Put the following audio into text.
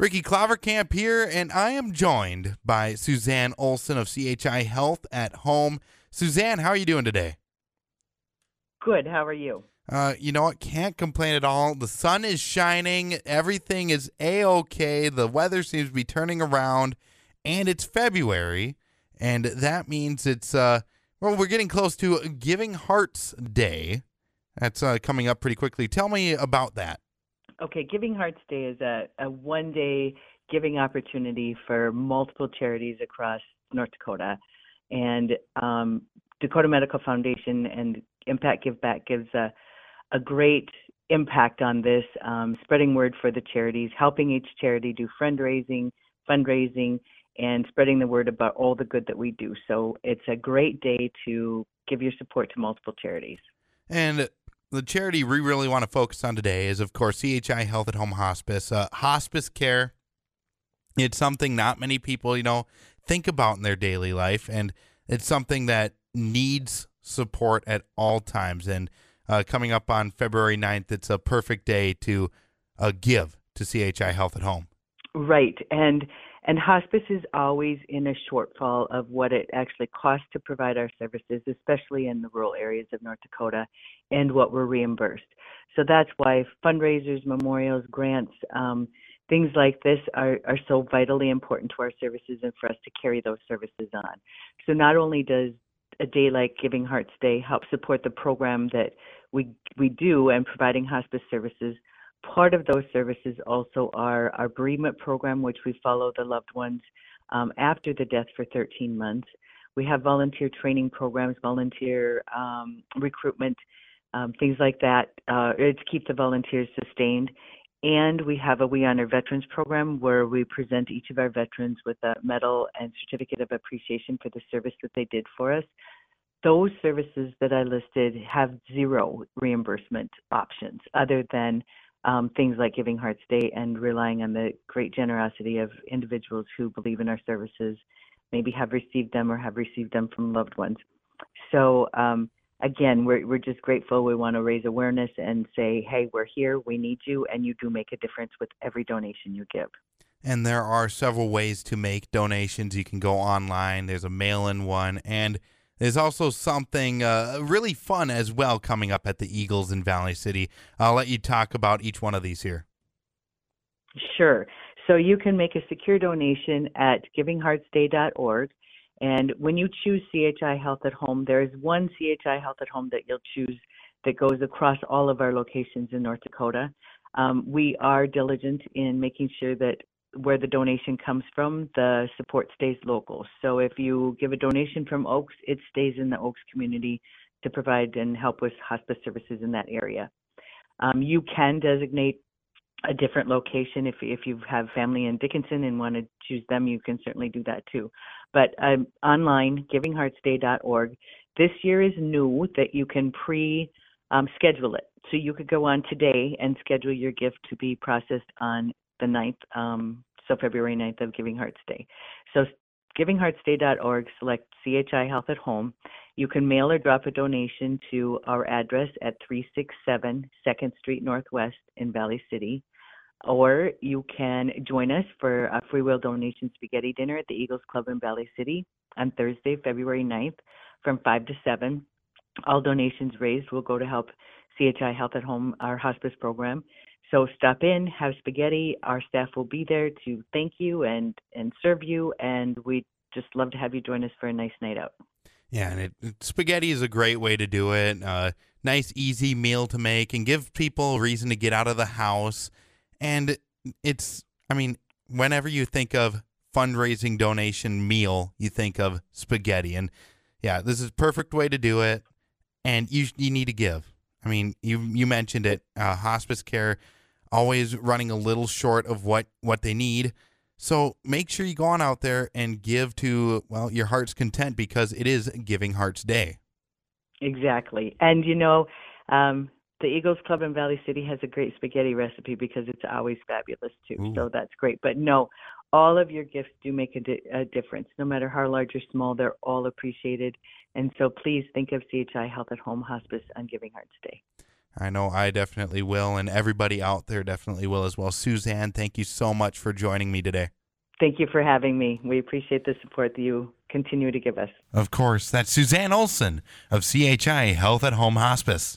Ricky Clovercamp here, and I am joined by Suzanne Olson of CHI Health at Home. Suzanne, how are you doing today? Good. How are you? Uh, you know what? Can't complain at all. The sun is shining. Everything is a okay. The weather seems to be turning around, and it's February, and that means it's uh, well, we're getting close to Giving Hearts Day. That's uh, coming up pretty quickly. Tell me about that. Okay, Giving Hearts Day is a, a one day giving opportunity for multiple charities across North Dakota. And um, Dakota Medical Foundation and Impact Give Back gives a, a great impact on this, um, spreading word for the charities, helping each charity do fundraising, fundraising, and spreading the word about all the good that we do. So it's a great day to give your support to multiple charities. And the charity we really want to focus on today is, of course, CHI Health at Home Hospice. Uh, hospice care, it's something not many people, you know, think about in their daily life, and it's something that needs support at all times. And uh, coming up on February 9th, it's a perfect day to uh, give to CHI Health at Home. Right. And and hospice is always in a shortfall of what it actually costs to provide our services, especially in the rural areas of North Dakota, and what we're reimbursed. So that's why fundraisers, memorials, grants, um, things like this are, are so vitally important to our services and for us to carry those services on. So not only does a day like Giving Hearts Day help support the program that we we do and providing hospice services, Part of those services also are our bereavement program, which we follow the loved ones um, after the death for 13 months. We have volunteer training programs, volunteer um, recruitment, um, things like that uh, to keep the volunteers sustained. And we have a We Honor Veterans program where we present each of our veterans with a medal and certificate of appreciation for the service that they did for us. Those services that I listed have zero reimbursement options other than um, things like Giving Hearts Day and relying on the great generosity of individuals who believe in our services, maybe have received them or have received them from loved ones. So um, again, we're we're just grateful. We want to raise awareness and say, hey, we're here, we need you, and you do make a difference with every donation you give. And there are several ways to make donations. You can go online. There's a mail-in one, and there's also something uh, really fun as well coming up at the Eagles in Valley City. I'll let you talk about each one of these here. Sure. So you can make a secure donation at givingheartsday.org. And when you choose CHI Health at Home, there is one CHI Health at Home that you'll choose that goes across all of our locations in North Dakota. Um, we are diligent in making sure that where the donation comes from, the support stays local. So if you give a donation from Oakes, it stays in the Oakes community to provide and help with hospice services in that area. Um, you can designate a different location if if you have family in Dickinson and want to choose them, you can certainly do that too. But um, online, givingheartsday.org. This year is new that you can pre um, schedule it. So you could go on today and schedule your gift to be processed on the 9th, um, so February 9th of Giving Hearts Day. So givingheartsday.org, select CHI Health at Home. You can mail or drop a donation to our address at 367 2nd Street Northwest in Valley City. Or you can join us for a free will donation spaghetti dinner at the Eagles Club in Valley City on Thursday, February 9th from 5 to 7. All donations raised will go to help CHI Health at Home, our hospice program. So stop in, have spaghetti. Our staff will be there to thank you and and serve you, and we just love to have you join us for a nice night out. Yeah, and it, spaghetti is a great way to do it. Uh, nice, easy meal to make, and give people a reason to get out of the house. And it's, I mean, whenever you think of fundraising donation meal, you think of spaghetti, and yeah, this is perfect way to do it. And you you need to give. I mean, you you mentioned it, uh, hospice care always running a little short of what what they need. So make sure you go on out there and give to well your heart's content because it is Giving Hearts Day. Exactly, and you know. Um, the Eagles Club in Valley City has a great spaghetti recipe because it's always fabulous too. Ooh. So that's great. But no, all of your gifts do make a, di- a, difference. No matter how large or small, they're all appreciated. And so please think of CHI Health at Home Hospice on Giving Hearts Day. I know I definitely will, and everybody out there definitely will as well. Suzanne, thank you so much for joining me today. Thank you for having me. We appreciate the support that you continue to give us. Of course, that's Suzanne Olson of CHI Health at Home Hospice.